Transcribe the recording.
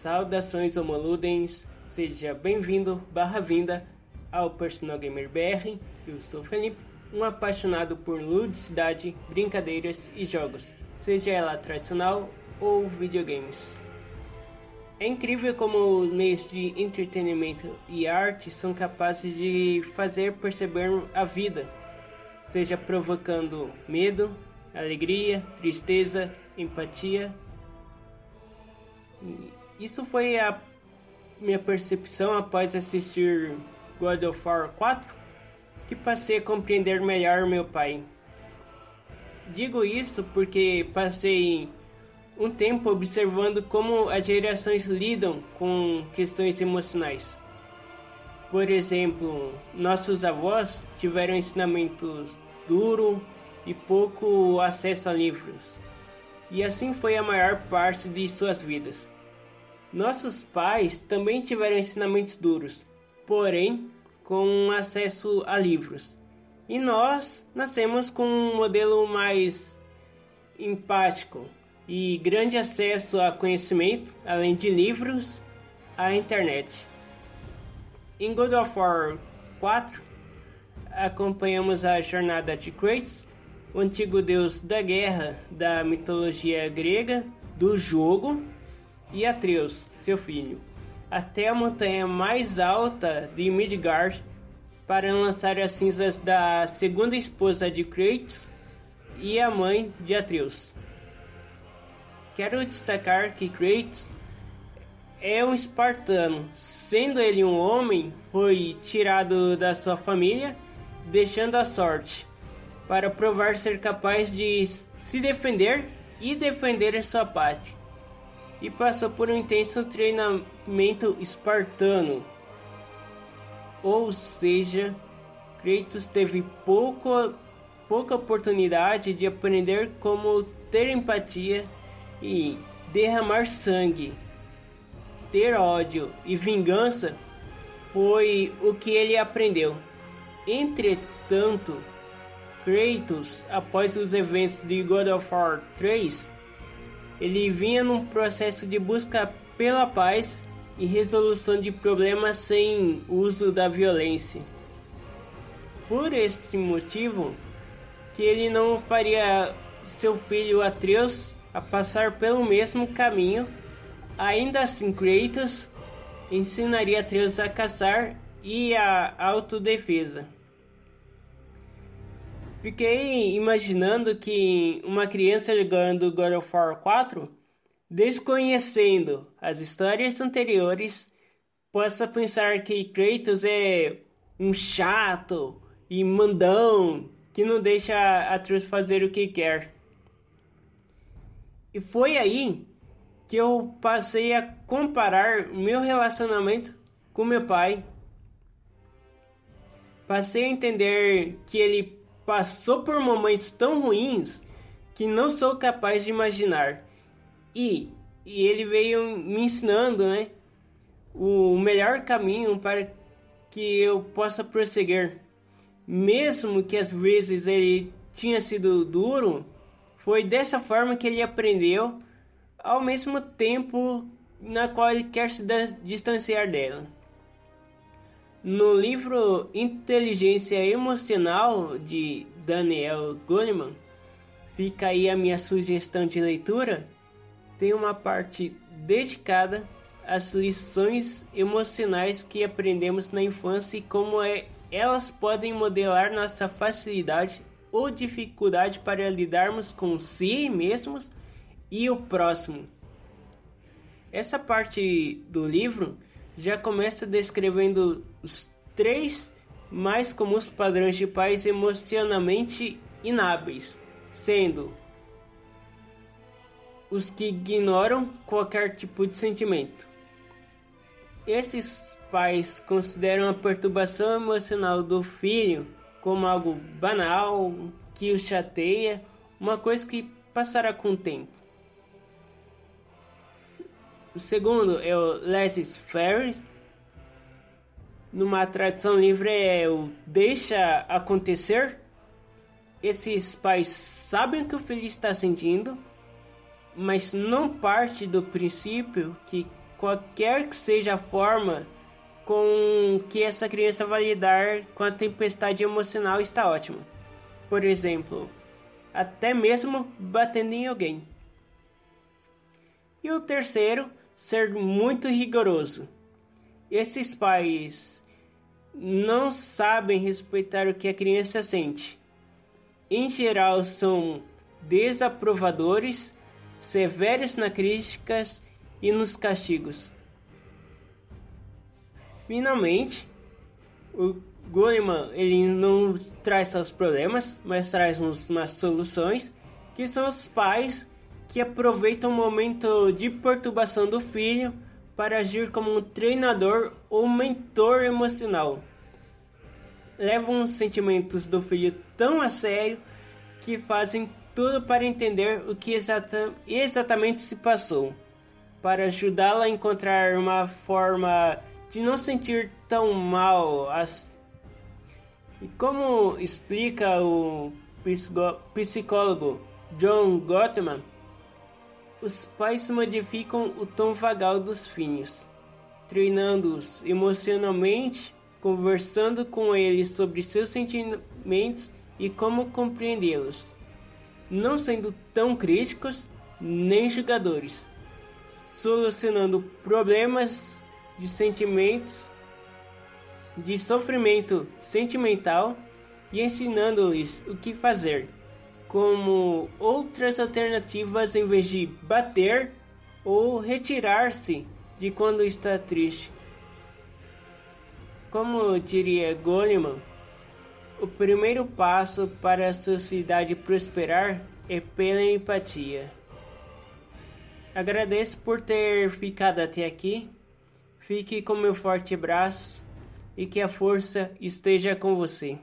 Saudações homoludens, seja bem-vindo barra vinda ao Personal Gamer BR. Eu sou Felipe, um apaixonado por ludicidade, brincadeiras e jogos, seja ela tradicional ou videogames. É incrível como os meios de entretenimento e arte são capazes de fazer perceber a vida, seja provocando medo, alegria, tristeza, empatia. Isso foi a minha percepção após assistir God of War 4, que passei a compreender melhor meu pai. Digo isso porque passei um tempo observando como as gerações lidam com questões emocionais. Por exemplo, nossos avós tiveram ensinamentos duro e pouco acesso a livros, e assim foi a maior parte de suas vidas. Nossos pais também tiveram ensinamentos duros, porém com acesso a livros. E nós nascemos com um modelo mais empático, e grande acesso a conhecimento, além de livros, à internet. Em God of War 4, acompanhamos a jornada de Kratos, o antigo deus da guerra da mitologia grega, do jogo, e Atreus, seu filho, até a montanha mais alta de Midgard para lançar as cinzas da segunda esposa de Kratos e a mãe de Atreus. Quero destacar que Kratos é um espartano, sendo ele um homem, foi tirado da sua família, deixando a sorte, para provar ser capaz de se defender e defender sua pátria. E passou por um intenso treinamento espartano. Ou seja, Kratos teve pouco, pouca oportunidade de aprender como ter empatia e derramar sangue, ter ódio e vingança foi o que ele aprendeu. Entretanto, Kratos, após os eventos de God of War 3, ele vinha num processo de busca pela paz e resolução de problemas sem uso da violência. Por este motivo, que ele não faria seu filho Atreus a passar pelo mesmo caminho. Ainda assim, Kratos ensinaria Atreus a caçar e a autodefesa. Fiquei imaginando que uma criança jogando God of War 4, desconhecendo as histórias anteriores, possa pensar que Kratos é um chato e mandão que não deixa Atreus fazer o que quer. E foi aí que eu passei a comparar meu relacionamento com meu pai. Passei a entender que ele passou por momentos tão ruins que não sou capaz de imaginar. E, e ele veio me ensinando, né, o melhor caminho para que eu possa prosseguir. Mesmo que às vezes ele tinha sido duro, foi dessa forma que ele aprendeu, ao mesmo tempo na qual ele quer se distanciar dela. No livro Inteligência Emocional de Daniel Goleman, fica aí a minha sugestão de leitura, tem uma parte dedicada às lições emocionais que aprendemos na infância e como é, elas podem modelar nossa facilidade ou dificuldade para lidarmos com si mesmos e o próximo. Essa parte do livro já começa descrevendo os três mais comuns padrões de pais emocionalmente inábeis, sendo os que ignoram qualquer tipo de sentimento. Esses pais consideram a perturbação emocional do filho como algo banal, que o chateia, uma coisa que passará com o tempo. O segundo é o Let's Ferris. Numa tradução livre é o deixa acontecer. Esses pais sabem que o filho está sentindo, mas não parte do princípio que qualquer que seja a forma com que essa criança vai lidar com a tempestade emocional está ótimo. Por exemplo, até mesmo batendo em alguém. E o terceiro, ser muito rigoroso. Esses pais não sabem respeitar o que a criança sente. Em geral, são desaprovadores, severos nas críticas e nos castigos. Finalmente, o Goleman ele não traz só os problemas, mas traz umas soluções, que são os pais que aproveitam o momento de perturbação do filho para agir como um treinador ou mentor emocional. Levam os sentimentos do filho tão a sério que fazem tudo para entender o que exata exatamente se passou, para ajudá-la a encontrar uma forma de não sentir tão mal. As... E como explica o psicólogo John Gottman, os pais modificam o tom vagal dos filhos, treinando-os emocionalmente, conversando com eles sobre seus sentimentos e como compreendê-los, não sendo tão críticos nem julgadores, solucionando problemas de sentimentos, de sofrimento sentimental e ensinando-lhes o que fazer, como outras alternativas em vez de bater ou retirar-se de quando está triste. Como diria Goleman, o primeiro passo para a sociedade prosperar é pela empatia. Agradeço por ter ficado até aqui. Fique com meu forte abraço e que a força esteja com você.